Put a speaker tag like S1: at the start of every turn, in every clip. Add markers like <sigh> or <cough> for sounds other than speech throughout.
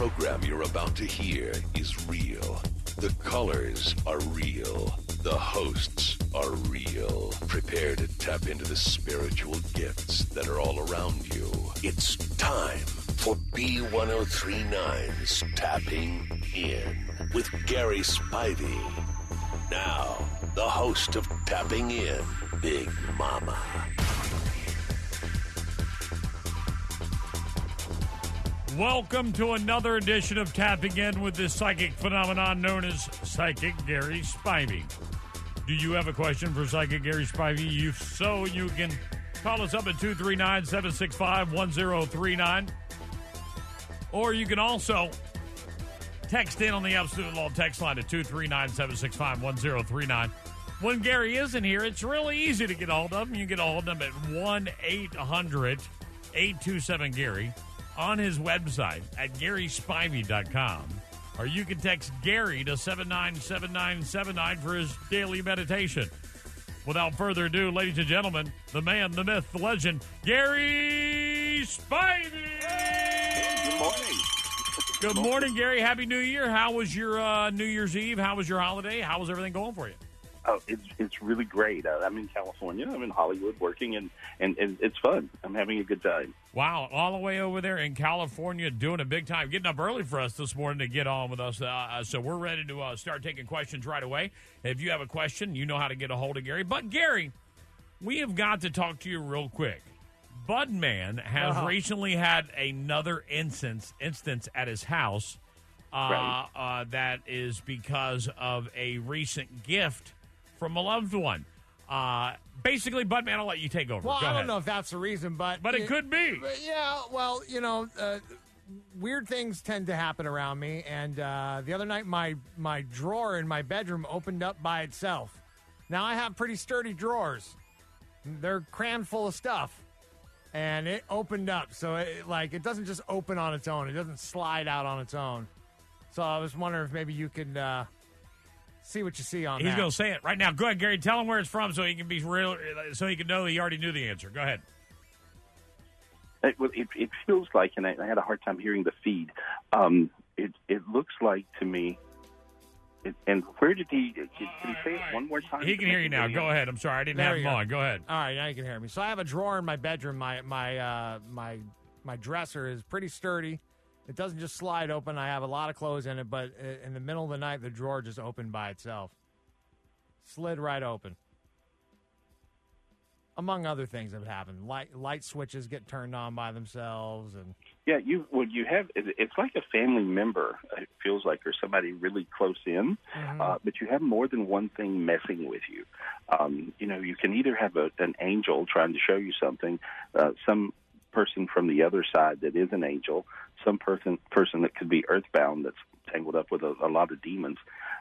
S1: Program you're about to hear is real. The colors are real. The hosts are real. Prepare to tap into the spiritual gifts that are all around you. It's time for B1039's Tapping In with Gary Spivey. Now, the host of Tapping In, Big Mama.
S2: Welcome to another edition of Tapping In with this psychic phenomenon known as Psychic Gary Spivey. Do you have a question for Psychic Gary Spivey? If so, you can call us up at 239 765 1039. Or you can also text in on the Absolute Law text line at 239 765 1039. When Gary isn't here, it's really easy to get a hold of him. You can get a hold of him at 1 800 827 Gary on his website at GarySpivey.com. Or you can text Gary to 797979 for his daily meditation. Without further ado, ladies and gentlemen, the man, the myth, the legend, Gary Spivey!
S3: Good morning.
S2: Good morning, Gary. Happy New Year. How was your uh, New Year's Eve? How was your holiday? How was everything going for you?
S3: Oh, it's it's really great. Uh, I'm in California. I'm in Hollywood working, and, and and it's fun. I'm having a good time.
S2: Wow, all the way over there in California, doing a big time, getting up early for us this morning to get on with us. Uh, so we're ready to uh, start taking questions right away. If you have a question, you know how to get a hold of Gary. But Gary, we have got to talk to you real quick. Budman has
S4: Uh-huh.
S2: recently had another instance instance at his house. Uh,
S3: Right.
S2: uh, that is because of a recent gift from a loved one. Uh, basically, Budman, I'll let you take over.
S4: Well,
S2: Go
S4: I
S2: ahead.
S4: don't know if that's the reason, but
S2: But it could be.
S4: but yeah, well, you know, uh, weird things tend to happen around me. And uh, the other night, my my drawer in my bedroom opened up by itself. Now I have pretty sturdy drawers; they're crammed full of stuff, and it opened up. So it like it doesn't just open on its own; it doesn't slide out on its own. So I was wondering if maybe you could uh, see what you see on
S2: He's
S4: that.
S2: going to say it right now. Go ahead, Gary. Tell him where it's from so he can be real, so he can know he already knew the answer. Go ahead.
S3: It, well, it, it feels like, and I, I had a hard time hearing the feed. Um, it it looks like to me. It, and where did he? Can, can he say it one more time?
S2: He can hear you now. Go ahead. I'm sorry, I didn't
S4: There
S2: have
S4: you
S2: him
S4: go.
S2: on. Go ahead.
S4: All right, now you can hear me. So I have a drawer in my bedroom. My my uh, my my dresser is pretty sturdy. It doesn't just slide open. I have a lot of clothes in it, but in the middle of the night, the drawer just opened by itself. Slid right open. Among other things that have happened, light light switches get turned on by themselves, and
S3: Yeah, you well, you have. It's like a family member. It feels like, or somebody really close in. Uh, but you have more than one thing messing with you. Um, you know, you can either have a, an angel trying to show you something, uh, some person from the other side that is an angel, some person person that could be earthbound that's tangled up with a, a lot of demons,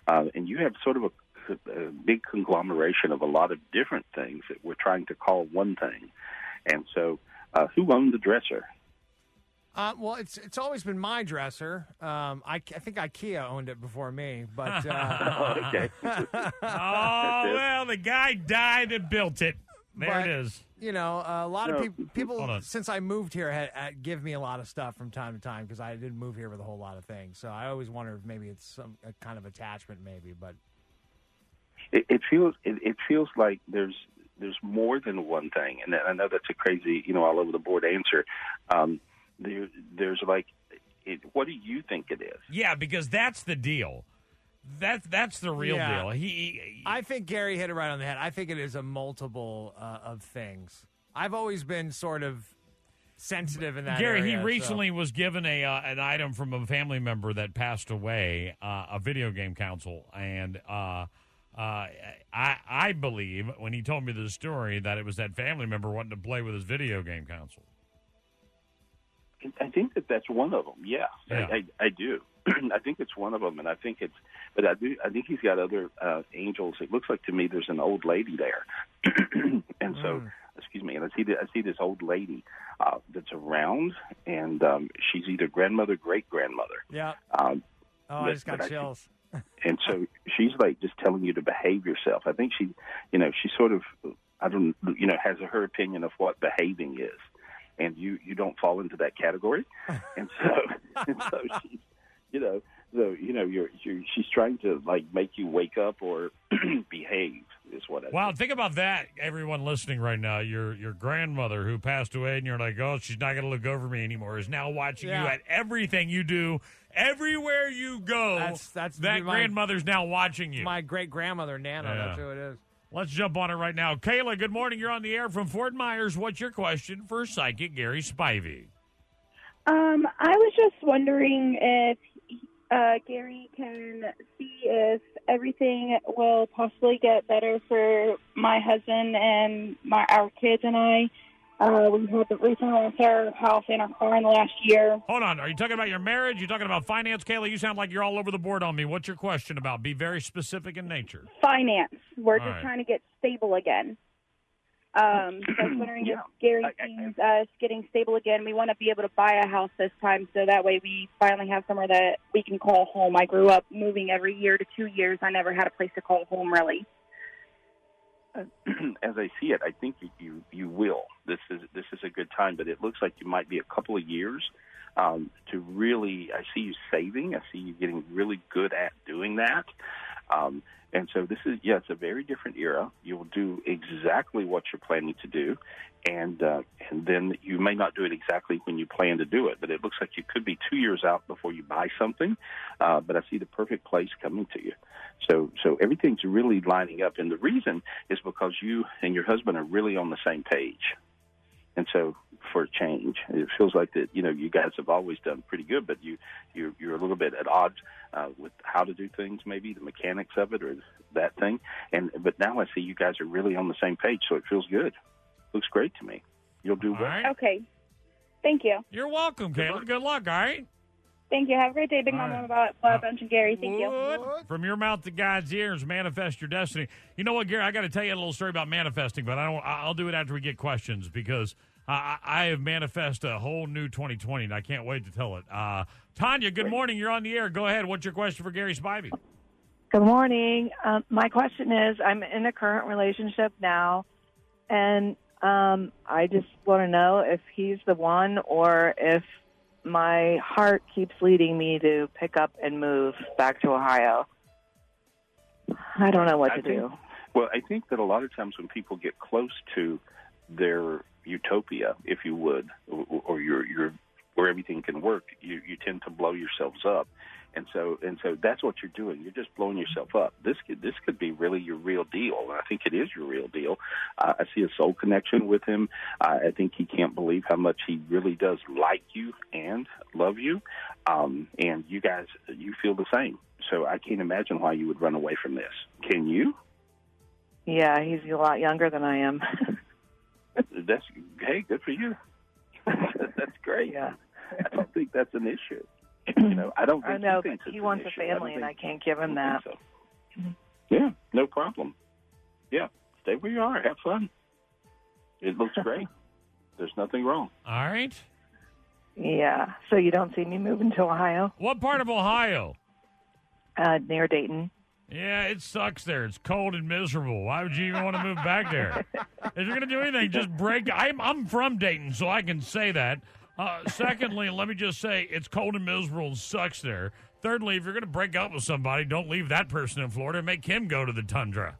S3: uh, and you have sort of a, a big conglomeration of a lot of different things that we're trying to call one thing. And so, uh, who owned the dresser?
S4: Uh, well, it's it's always been my dresser. Um, I, I think IKEA owned it before me, but <laughs> uh,
S3: okay. <laughs>
S2: Oh well, the guy died and built it. There
S4: But,
S2: it is.
S4: You know, a lot of
S3: No.
S4: people, people since I moved here, had, had give me a lot of stuff from time to time because I didn't move here with a whole lot of things. So I always wonder if maybe it's some a kind of attachment, maybe. But
S3: it, it feels it, it feels like there's there's more than one thing, and I know that's a crazy, you know, all over the board answer. Um, there, there's like, it, what do you think it is?
S2: Yeah, because that's the deal. That that's the real
S4: Yeah.
S2: deal. He, he
S4: I think Gary hit it right on the head. I think it is a multiple uh, of things. I've always been sort of sensitive in that
S2: Gary,
S4: area,
S2: he
S4: so-
S2: recently was given a uh, an item from a family member that passed away, uh, a video game console, and uh, uh, I I believe when he told me the story that it was that family member wanting to play with his video game console.
S3: I think that that's one of them. Yeah,
S2: Yeah.
S3: I, I, I do. <clears throat> I think it's one of them, and I think it's. But I do. I think he's got other uh, angels. It looks like to me there's an old lady there, <clears throat> and so excuse me. And I see the, I see this old lady uh, that's around, and um, she's either grandmother, great grandmother.
S4: Yeah.
S3: Um,
S4: Oh, I
S3: But-
S4: just got
S3: I-
S4: chills. <laughs>
S3: and so she's like just telling you to behave yourself. I think she, you know, she sort of, I don't, you know, has her opinion of what behaving is, and you you don't fall into that category, <laughs> and so <laughs> and so she's, you know, so you know, you're, you're she's trying to like make you wake up or <clears throat> behave is what I.
S2: Wow, think about that, everyone listening right now. Your your grandmother who passed away, and you're like, oh, she's not going to look over me anymore, is now watching
S4: Yeah.
S2: you at everything you do, everywhere you go.
S4: That's- that's
S2: that
S4: my-
S2: grandmother's now watching you.
S4: My great grandmother Nana.
S2: Yeah.
S4: That's who it is.
S2: Let's jump on it right now. Kayla, good morning. You're on the air from Fort Myers. What's your question for psychic Gary Spivey?
S5: Um, I was just wondering if uh, Gary can see if everything will possibly get better for my husband and my our kids and I. Uh, we had recently lost our house and our car in the last year.
S2: Hold on. Are you talking about your marriage? You talking about finance, Kayla? You sound like you're all over the board on me. What's your question about? Be very specific in nature.
S5: Finance. We're
S2: All
S5: just
S2: right.
S5: trying to get stable again. Um, so I was <clears throat> wondering
S3: Yeah.
S5: if Gary sees us getting stable again. We want to be able to buy a house this time, so that way we finally have somewhere that we can call home. I grew up moving every year to two years. I never had a place to call home, really. <clears throat>
S3: as I see it, I think you, you you will. This is this is a good time, but it looks like you might be a couple of years um, to really. I see you saving. I see you getting really good at doing that. Um, and so this is yeah, it's a very different era. You will do exactly what you're planning to do, and uh, and then you may not do it exactly when you plan to do it. But it looks like you could be two years out before you buy something. Uh, but I see the perfect place coming to you. So so everything's really lining up, and the reason is because you and your husband are really on the same page. And so for change, it feels like that you know you guys have always done pretty good, but you you're, you're a little bit at odds uh, with how to do things, maybe the mechanics of it or that thing. And but now I see you guys are really on the same page, so it feels good. Looks great to me. You'll do well.
S2: right.
S5: Okay. Thank you.
S2: You're welcome, Kayla. Good luck, all right?
S5: Thank you. Have a great day, Big
S2: All
S5: Mama
S2: right.
S5: about uh, Bunch and Gary. Thank you.
S2: From your mouth to God's ears, manifest your destiny. You know what, Gary? I got to tell you a little story about manifesting, but I don't. I'll do it after we get questions because I, I I have manifested a whole new 2020, and I can't wait to tell it. Uh, Tanya, good morning. You're on the air. Go ahead. What's your question for Gary Spivey?
S6: Good morning. Um, my question is I'm in a current relationship now, and um, I just want to know if he's the one or if my heart keeps leading me to pick up and move back to Ohio. I don't know what
S3: I
S6: to
S3: think-
S6: do.
S3: Well, I think that a lot of times when people get close to their utopia, if you would, or, your your where everything can work, you you tend to blow yourselves up, and so and so that's what you're doing. You're just blowing yourself up. This could this could be really your real deal, and I think it is your real deal. Uh, I see a soul connection with him. Uh, I think he can't believe how much he really does like you and love you, um, and you guys you feel the same. So I can't imagine why you would run away from this. Can you?
S6: Yeah, he's a lot younger than I am. <laughs>
S3: That's hey, good for you. <laughs> that's great.
S6: yeah.
S3: I don't think that's an issue. <clears throat> You know, I don't. Think
S6: I know,
S3: he
S6: but he wants a
S3: issue. I don't
S6: family, and I can't give him that.
S3: so. Yeah, no problem. Yeah, stay where you are. Have fun. It looks <laughs> great. There's nothing wrong.
S2: All right.
S6: Yeah. So you don't see me moving to Ohio,
S2: What part of Ohio?
S6: uh, near Dayton.
S2: Yeah, it sucks there. It's cold and miserable. Why would you even want to move back there? If you're going to do anything, just break. I'm, I'm from Dayton, so I can say that. Uh, secondly, let me just say it's cold and miserable and sucks there. Thirdly, if you're going to break up with somebody, don't leave that person in Florida. And make him go to the tundra.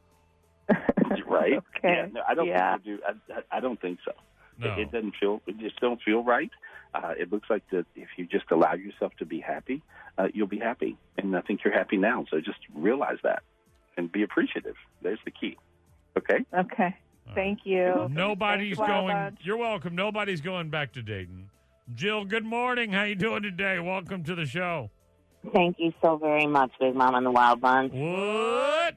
S3: Right? <laughs>
S6: Okay.
S3: Yeah, no, I don't
S6: Yeah.
S3: think you do. I, I, I don't think so.
S2: No.
S3: It, it doesn't feel. It just don't feel right. Uh, it looks like that if you just allow yourself to be happy, uh, you'll be happy, and I think you're happy now. So just realize that and be appreciative. There's the key. Okay.
S6: Okay. Thank you.
S2: Nobody's
S6: Thanks
S2: going.
S6: Bunch.
S2: You're welcome. Nobody's going back to Dayton. Jill, good morning. How you doing today? Welcome to the show.
S7: Thank you so very much, Big Mom and the Wild Bunch.
S2: What?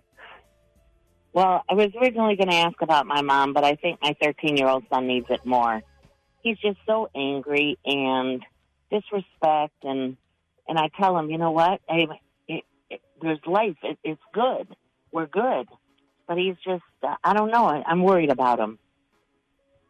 S7: Well, I was originally going to ask about my mom, but I think my 13 year old son needs it more. He's just so angry and disrespect, and and I tell him, you know what? Hey, it, it, there's life. It, it's good. We're good. But he's just, uh, I don't know. I, I'm worried about him.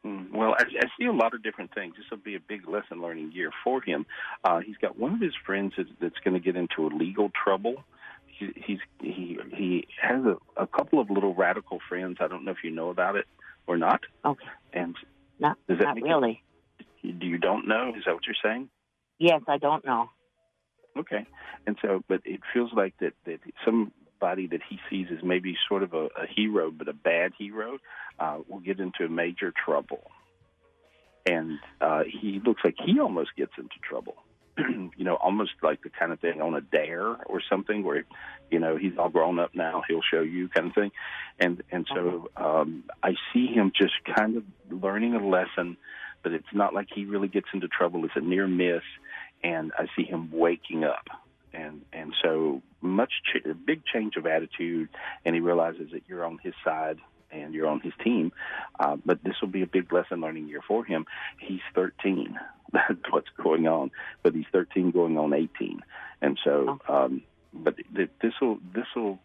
S3: Mm, Well, I, I see a lot of different things. This will be a big lesson learning year for him. Uh, he's got one of his friends that's, that's going to get into a legal trouble. He, he's he he has a, a couple of little radical friends. I don't know if you know about it or not.
S7: Okay.
S3: And
S7: Not,
S3: Does that
S7: not really.
S3: you, you don't know? Is that what you're saying?
S7: Yes, I don't know.
S3: Okay. And so, but it feels like that that somebody that he sees as maybe sort of a, a hero, but a bad hero, uh, will get into major trouble. And uh, he looks like he almost gets into trouble. Almost like the kind of thing on a dare or something where, you know, he's all grown up now, he'll show you kind of thing. And and so um, I see him just kind of learning a lesson, but it's not like he really gets into trouble. It's a near miss, and I see him waking up. And and so much ch- big change of attitude, and he realizes that you're on his side and you're on his team. Uh, but this will be a big lesson learning year for him. He's 13. <laughs> That's what's going on. But he's 13 going on 18. And so, um, but th- this will this will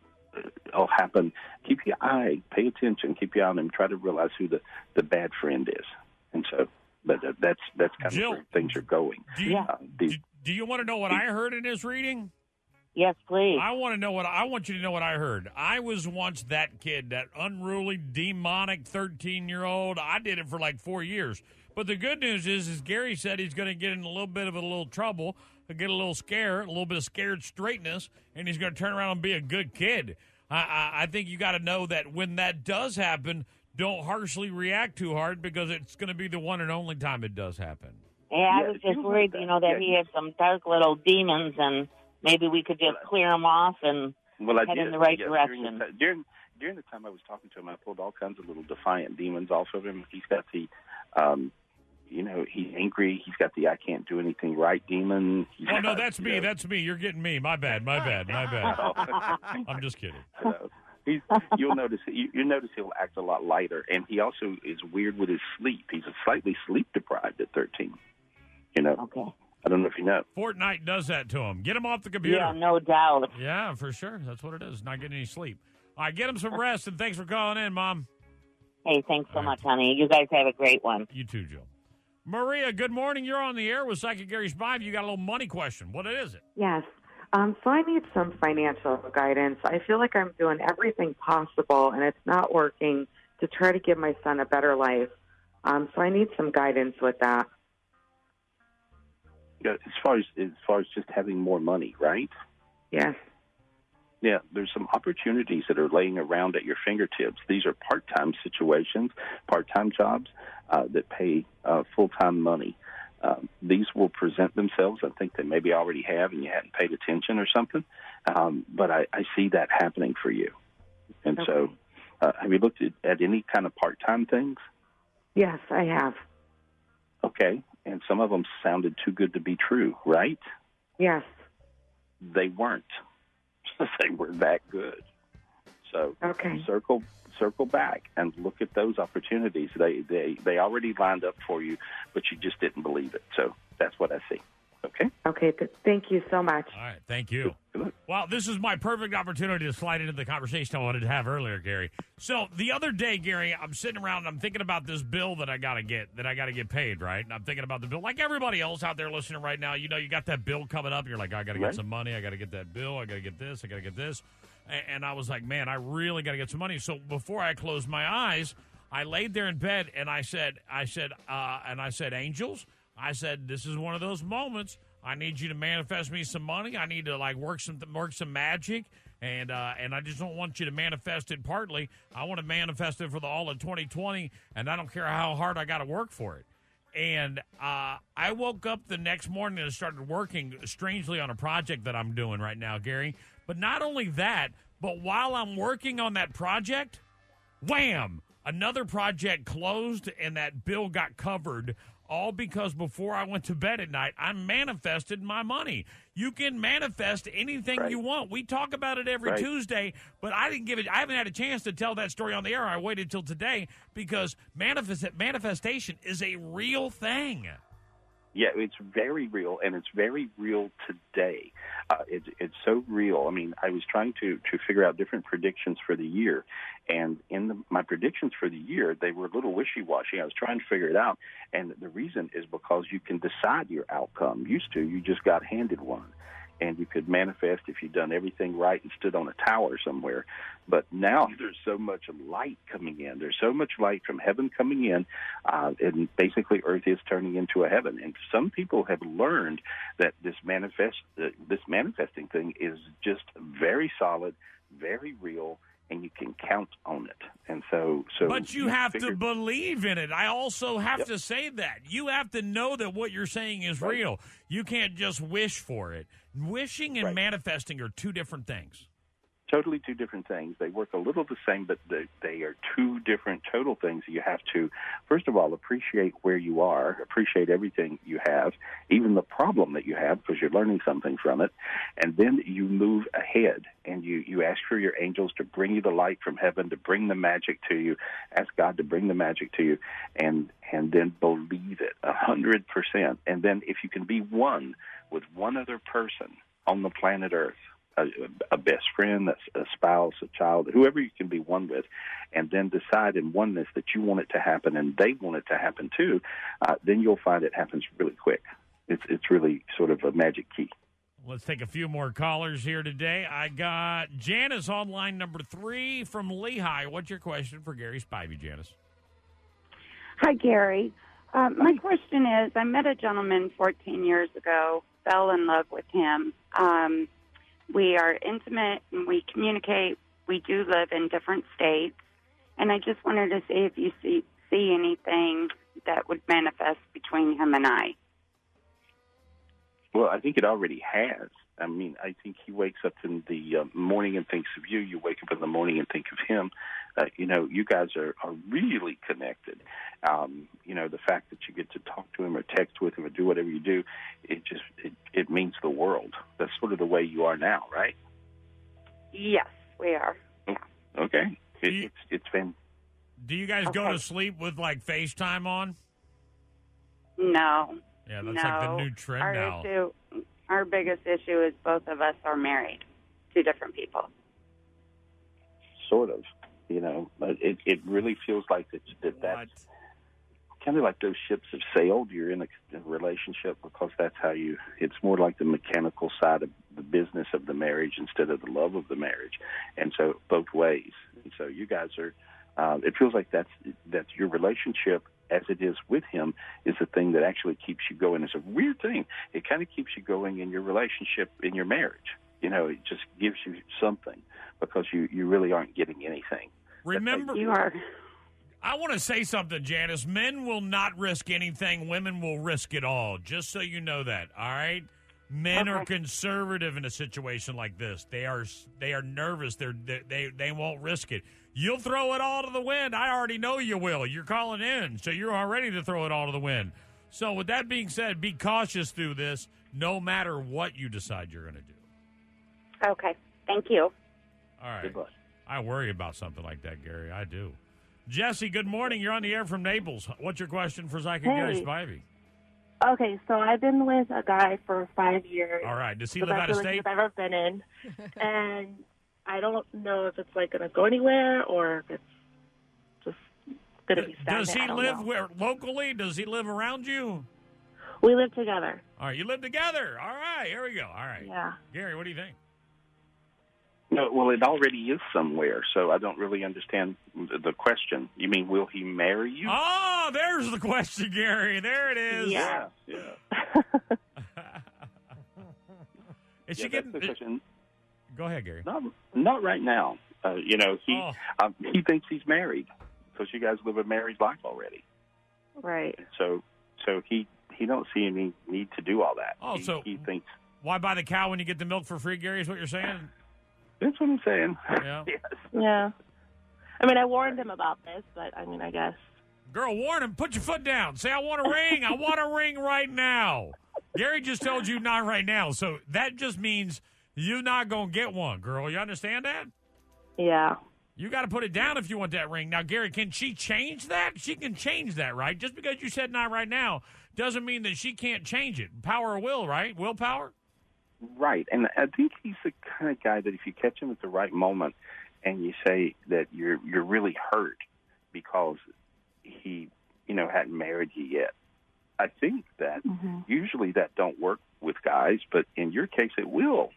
S3: will happen. Keep your eye, pay attention, keep your eye on him. Try to realize who the the bad friend is. And so, but uh, that's that's kind
S2: Jill,
S3: of where things are going.
S2: Do you,
S3: Uh, the,
S2: do, do you want to know what I heard in his reading?
S7: Yes, please.
S2: I want to know what I want you to know what I heard. I was once that kid, that unruly, demonic thirteen-year-old. I did it for like four years. But the good news is, is Gary said he's going to get in a little bit of a little trouble, get a little scare, a little bit of scared straightness, and he's going to turn around and be a good kid. I, I, I think you got to know that when that does happen, don't harshly react too hard because it's going to be the one and only time it does happen.
S7: Yeah, I
S3: Yeah,
S7: was just worried, you know, that
S3: Yeah,
S7: he
S3: you-
S7: had some dark little demons, and maybe we could just clear them off. And
S3: Well, I
S7: head
S3: did.
S7: in the right
S3: yeah,
S7: direction.
S3: During the, during during the time I was talking to him, I pulled all kinds of little defiant demons off of him. He's got the, um, you know, he's angry. He's got the I can't do anything right demon. He's
S2: Oh no, that's me.
S3: know,
S2: That's me. You're getting me. My bad. My bad. My bad. <laughs> I'm just kidding. <laughs>
S3: you know, he's, you'll notice you, you notice he'll act a lot lighter, and he also is weird with his sleep. He's slightly sleep deprived at thirteen. You know,
S7: okay,
S3: I don't know if you know.
S2: Fortnite does that to him. Get him off the computer.
S7: yeah, no doubt.
S2: Yeah, for sure. That's what it is. Not getting any sleep. All right, get him some rest, and thanks for calling in, Mom.
S7: Hey, thanks so
S2: All right.
S7: much, honey. You guys have a great one.
S2: You too, Joe. Maria, good morning. You're on the air with Psychic Gary Spivey. You got a little money question. What is it?
S8: Yes. Um, so I need some financial guidance. I feel like I'm doing everything possible and it's not working to try to give my son a better life. Um, so I need some guidance with that.
S3: As far as as far as just having more money, right?
S8: Yes.
S3: Yeah, there's some opportunities that are laying around at your fingertips. These are part-time situations, part-time jobs uh, that pay uh, full-time money. Um, these will present themselves. I think they maybe already have, and you hadn't paid attention or something. Um, but I, I see that happening for you. And so, uh, have you looked at, at any kind of part-time things?
S8: Yes, I have.
S3: Okay, and some of them sounded too good to be true, right?
S8: Yes.
S3: They weren't. <laughs> they were that good. So
S8: Okay.
S3: circle circle back and look at those opportunities. They they they already lined up for you, but you just didn't believe it. So that's what I see. Okay.
S8: Okay. Th- thank you so much.
S2: All right, thank you. Well, this is my perfect opportunity to slide into the conversation I wanted to have earlier, Gary. So the other day, Gary, I'm sitting around and I'm thinking about this bill that I gotta get, that I gotta get paid, right? And I'm thinking about the bill, like everybody else out there listening right now. You know, you got that bill coming up. You're like, I gotta get
S3: Right.
S2: some money. I gotta get that bill. I gotta get this. I gotta get this. A- And I was like, man, I really gotta get some money. So before I closed my eyes, I laid there in bed and I said, I said, uh, and I said, angels. I said, this is one of those moments. I need you to manifest me some money. I need to like work some work some magic, and uh, and I just don't want you to manifest it partly. I want to manifest it for the all of 2020, and I don't care how hard I got to work for it. And uh, I woke up the next morning and started working strangely on a project that I'm doing right now, Gary. But not only that, but while I'm working on that project, wham! Another project closed and that bill got covered all because before I went to bed at night, I manifested my money. You can manifest anything
S3: Right.
S2: you want. We talk about it every
S3: Right.
S2: Tuesday, but I didn't give it. I haven't had a chance to tell that story on the air. I waited till today because manifest manifestation is a real thing.
S3: Yeah, it's very real, and it's very real today. Uh, it's it's so real. I mean, I was trying to to figure out different predictions for the year, and in the, my predictions for the year, they were a little wishy washy. I was trying to figure it out, and the reason is because you can decide your outcome. Used to, you just got handed one, and you could manifest if you'd done everything right and stood on a tower somewhere. But now there's so much light coming in. There's so much light from heaven coming in, uh, and basically Earth is turning into a heaven. And some people have learned that this manifest, uh, this manifesting thing is just very solid, very real, and you can count on it. And so, so
S2: But you have to believe in it. I also have
S3: Yep.
S2: to say that. You have to know that what you're saying is
S3: Right.
S2: real. You can't just wish for it. Wishing and
S3: Right.
S2: manifesting are two different things.
S3: Totally two different things. They work a little the same, but they, they are two different total things. You have to, first of all, appreciate where you are, appreciate everything you have, even the problem that you have, because you're learning something from it, and then you move ahead and you you ask for your angels to bring you the light from heaven, to bring the magic to you. Ask God to bring the magic to you, and and then believe it a hundred percent. And then if you can be one with one other person on the planet Earth a, a best friend, a, a spouse, a child, whoever you can be one with, and then decide in oneness that you want it to happen and they want it to happen too, uh, then you'll find it happens really quick. It's it's really sort of a magic key.
S2: Let's take a few more callers here today. I got Janice on line number three from Lehigh. What's your question for Gary Spivey, Janice?
S9: Hi, Gary. Um, my question is I met a gentleman 14 years ago, fell in love with him. Um, we are intimate and we communicate. We do live in different states. And I just wanted to see if you see, see anything that would manifest between him and I.
S3: Well, I think it already has. I mean, I think he wakes up in the uh, morning and thinks of you. You wake up in the morning and think of him. Uh, you know, you guys are, are really connected. Um, you know, the fact that you get to talk to him or text with him or do whatever you do, it just it, it means the world. That's sort of the way you are now, right?
S9: Yes, we are.
S3: Okay, it,
S2: You-
S3: it's it's fan.
S2: Do you guys go to sleep with like FaceTime on?
S9: No.
S2: Yeah, that's
S9: no.
S2: like the new trend
S9: our
S2: now.
S9: Issue, our biggest issue is both of us are married to different people.
S3: sort of. You know, but it it really feels like that that that's kind of like those ships have sailed. You're in a, a relationship because that's how you. It's more like the mechanical side of the business of the marriage instead of the love of the marriage, and so both ways. And so you guys are. Uh, it feels like that's that's your relationship as it is with him is the thing that actually keeps you going. It's a weird thing. It kind of keeps you going in your relationship in your marriage. You know, it just gives you something because you you really aren't getting anything.
S2: Remember,
S9: You are.
S2: I want to say something, Janice. Men will not risk anything. Women will risk it all. Just so you know that. All right. Men are conservative in a situation like this. They are they are nervous. They're, they they they won't risk it. You'll throw it all to the wind. I already know you will. You're calling in, so you're already to throw it all to the wind. So with that being said, be cautious through this, no matter what you decide you're going to do.
S9: Okay. Thank you.
S2: All right.
S3: Good luck.
S2: I worry about something like that, Gary. I do. Jesse, good morning. You're on the air from Naples. What's your question for Psychic Gary
S10: Hey.
S2: Spivey?
S10: Okay, so I've been with a guy for five years.
S2: All right. Does he live out of state?
S10: I've ever been in, <laughs> and I don't know if it's like going to go anywhere or if it's just going to be stagnant.
S2: Does he live
S10: know.
S2: where locally? Does he live around you?
S10: We live together.
S2: All right, you live together. All right, here we go. All right,
S10: Yeah.
S2: Gary, what do you think?
S3: No, well, it already is somewhere, so I don't really understand the the question. You mean, will he marry you?
S2: Oh, there's the question, Gary. There it is.
S10: Yeah.
S3: yeah. <laughs>
S2: Is
S3: Yeah,
S2: she getting?
S3: the question.
S2: Go ahead, Gary.
S3: Not, not right now. Uh, you know, he
S2: Oh.
S3: um, he thinks he's married because you guys live a married life already.
S10: Right.
S3: So, so he he don't see any need to do all that.
S2: Oh,
S3: he,
S2: so-
S3: he thinks
S2: Why buy the cow when you get the milk for free, Gary? Is what you're saying?
S3: That's what I'm saying.
S2: Yeah. <laughs>
S3: yes.
S10: Yeah. I mean, I warned him about this, but I mean, I guess.
S2: Girl, warn him. Put your foot down. Say, I want a ring. I want a ring right now. Gary just told you not right now. So that just means you're not going to get one, girl. You understand that?
S10: Yeah.
S2: You got to put it down if you want that ring. Now, Gary, can she change that? She can change that, right? Just because you said not right now doesn't mean that she can't change it. Power of will, right? Willpower?
S3: Right, and I think he's the kind of guy that if you catch him at the right moment, and you say that you're you're really hurt because he, you know, hadn't married you yet. I think that
S10: Mm-hmm.
S3: usually that don't work with guys, but in your case it will.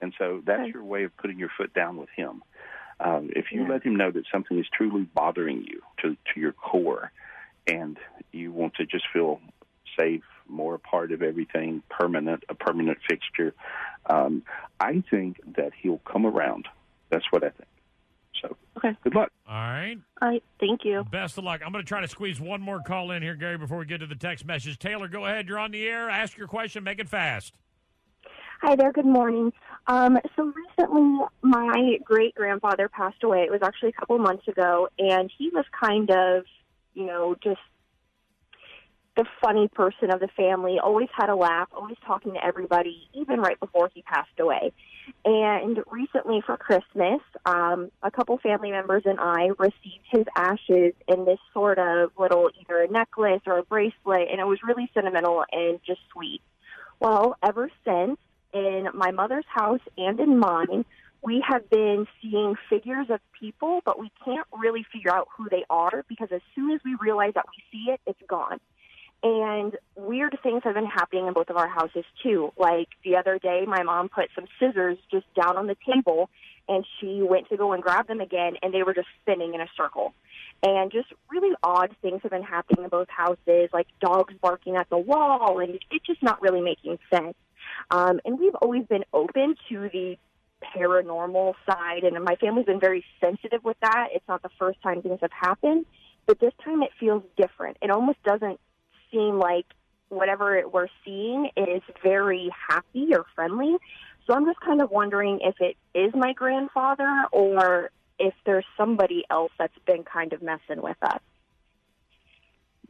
S3: And so that's
S10: Okay.
S3: your way of putting your foot down with him. Um, if you
S10: Yeah.
S3: let him know that something is truly bothering you to to your core, and you want to just feel safe, more a part of everything, permanent, a permanent fixture, um, I think that he'll come around. That's what I think. So,
S10: Okay.
S3: good luck.
S2: All right.
S10: All right. Thank you.
S2: Best of luck. I'm going to try to squeeze one more call in here, Gary, before we get to the text message. Taylor, go ahead. You're on the air. Ask your question. Make it fast.
S11: Hi there. Good morning. Um, so recently, my great grandfather passed away. It was actually a couple months ago, and he was kind of, you know, just the funny person of the family. Always had a laugh. Always talking to everybody, even right before he passed away. And recently, for Christmas, um, a couple family members and I received his ashes in this sort of little either a necklace or a bracelet, and it was really sentimental and just sweet. Well, ever since, in my mother's house and in mine, we have been seeing figures of people, but we can't really figure out who they are because as soon as we realize that we see it, it's gone. And weird things have been happening in both of our houses too. Like the other day, my mom put some scissors just down on the table and she went to go and grab them again and they were just spinning in a circle. And just really odd things have been happening in both houses, like dogs barking at the wall and it's just not really making sense. Um, and we've always been open to the paranormal side, and my family's been very sensitive with that. It's not the first time things have happened, but this time it feels different. It almost doesn't seem like whatever it we're seeing is very happy or friendly. So I'm just kind of wondering if it is my grandfather or if there's somebody else that's been kind of messing with us.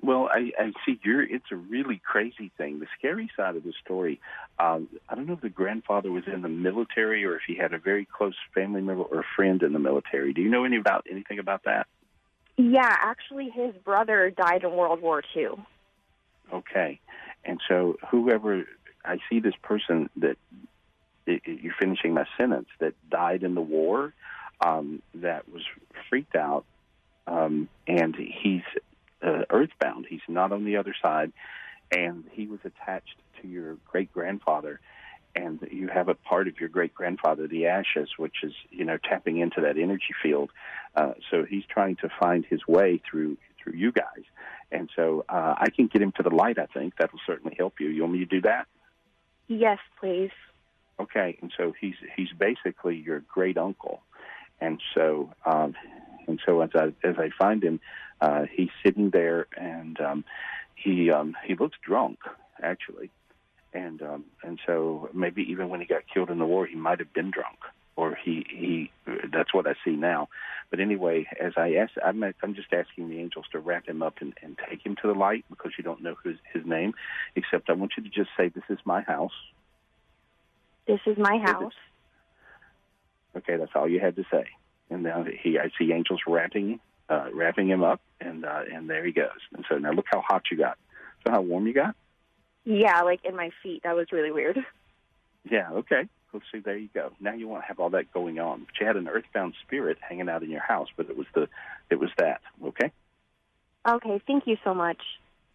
S3: Well, I, I see you're. It's a really crazy thing. The scary side of the story. Um, I don't know if the grandfather was in the military or if he had a very close family member or friend in the military. Do you know any about anything about that?
S11: Yeah, actually, his brother died in World War II.
S3: Okay, and so whoever I see this person that you're finishing my sentence that died in the war, um, that was freaked out, um, and he's uh, earthbound. He's not on the other side, and he was attached to your great grandfather. And you have a part of your great grandfather, the ashes, which is you know tapping into that energy field. Uh, so he's trying to find his way through through you guys. And so uh, I can get him to the light. I think that will certainly help you. You want me to do that?
S11: Yes, please.
S3: Okay. And so he's he's basically your great uncle. And so um, and so as I as I find him, uh, he's sitting there and um, he um, he looks drunk actually. And um, and so maybe even when he got killed in the war, he might have been drunk, or he he. That's what I see now. But anyway, as I ask, I'm I'm just asking the angels to wrap him up and, and take him to the light because you don't know his his name. Except I want you to just say, "This is my house."
S11: This is my house.
S3: Okay, that's all you had to say. And now he, I see angels wrapping, uh, wrapping him up, and uh, and there he goes. And so now look how hot you got. So how warm you got?
S11: Yeah, like in my feet. That was really weird.
S3: Yeah. Okay. Let's see. There you go. Now you won't have all that going on. But you had an earthbound spirit hanging out in your house, but it was the, it was that. Okay.
S11: Okay, thank you so much.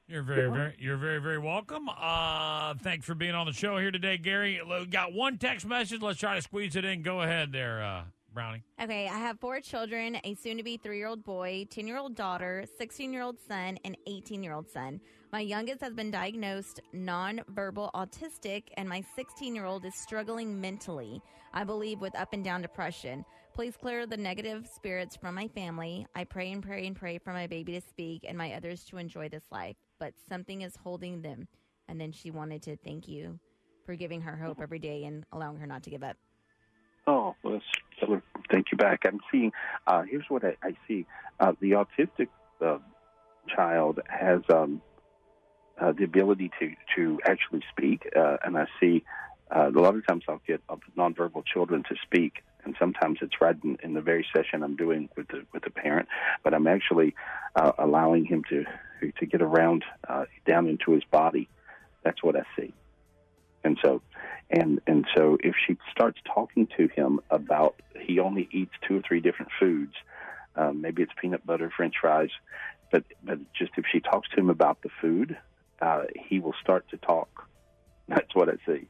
S2: You're very, very, you're very, very welcome. Uh, thanks for being on the show here today, Gary. Got one text message. Let's try to squeeze it in. Go ahead, there, uh, Brownie.
S12: Okay, I have four children a soon to be three year old boy, 10 year old daughter, 16 year old son, and 18 year old son. My youngest has been diagnosed nonverbal autistic, and my 16 year old is struggling mentally, I believe, with up and down depression. Please clear the negative spirits from my family. I pray and pray and pray for my baby to speak and my others to enjoy this life, but something is holding them. And then she wanted to thank you for giving her hope every day and allowing her not to give up.
S3: Oh, well, thank you back. I'm seeing. Uh, here's what I, I see: uh, the autistic uh, child has um, uh, the ability to to actually speak, uh, and I see uh, a lot of times I'll get nonverbal children to speak, and sometimes it's right in, in the very session I'm doing with the with the parent, but I'm actually uh, allowing him to to get around uh, down into his body. That's what I see, and so and and so if she starts talking to him about he only eats two or three different foods, um, maybe it's peanut butter, French fries, but but just if she talks to him about the food, uh, he will start to talk. That's what I see.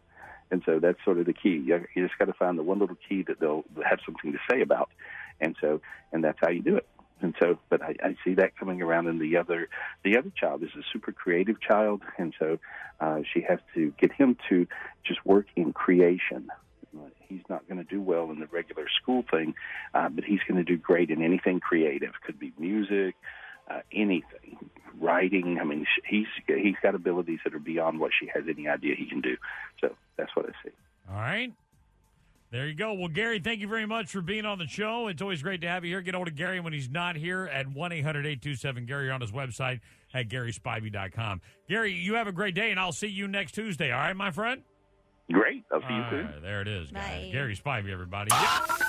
S3: And so that's sort of the key. You, just got to find the one little key that they'll have something to say about. And so, and that's how you do it. And so, but I, I see that coming around in the other, the other child is a super creative child. And so, uh, she has to get him to just work in creation. He's not going to do well in the regular school thing, uh, but he's going to do great in anything creative. Could be music, uh, anything, writing. I mean, he's he's got abilities that are beyond what she has any idea he can do. So that's what I see.
S2: All right. There you go. Well, Gary, thank you very much for being on the show. It's always great to have you here. Get hold of Gary when he's not here at 1 800 827 Gary on his website at GarySpivey.com. Gary, you have a great day, and I'll see you next Tuesday. All right, my friend?
S3: Great. I'll see you soon.
S2: right, there it is. guys.
S12: Bye.
S2: Gary Spivey, everybody. <laughs>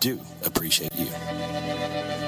S13: do appreciate you.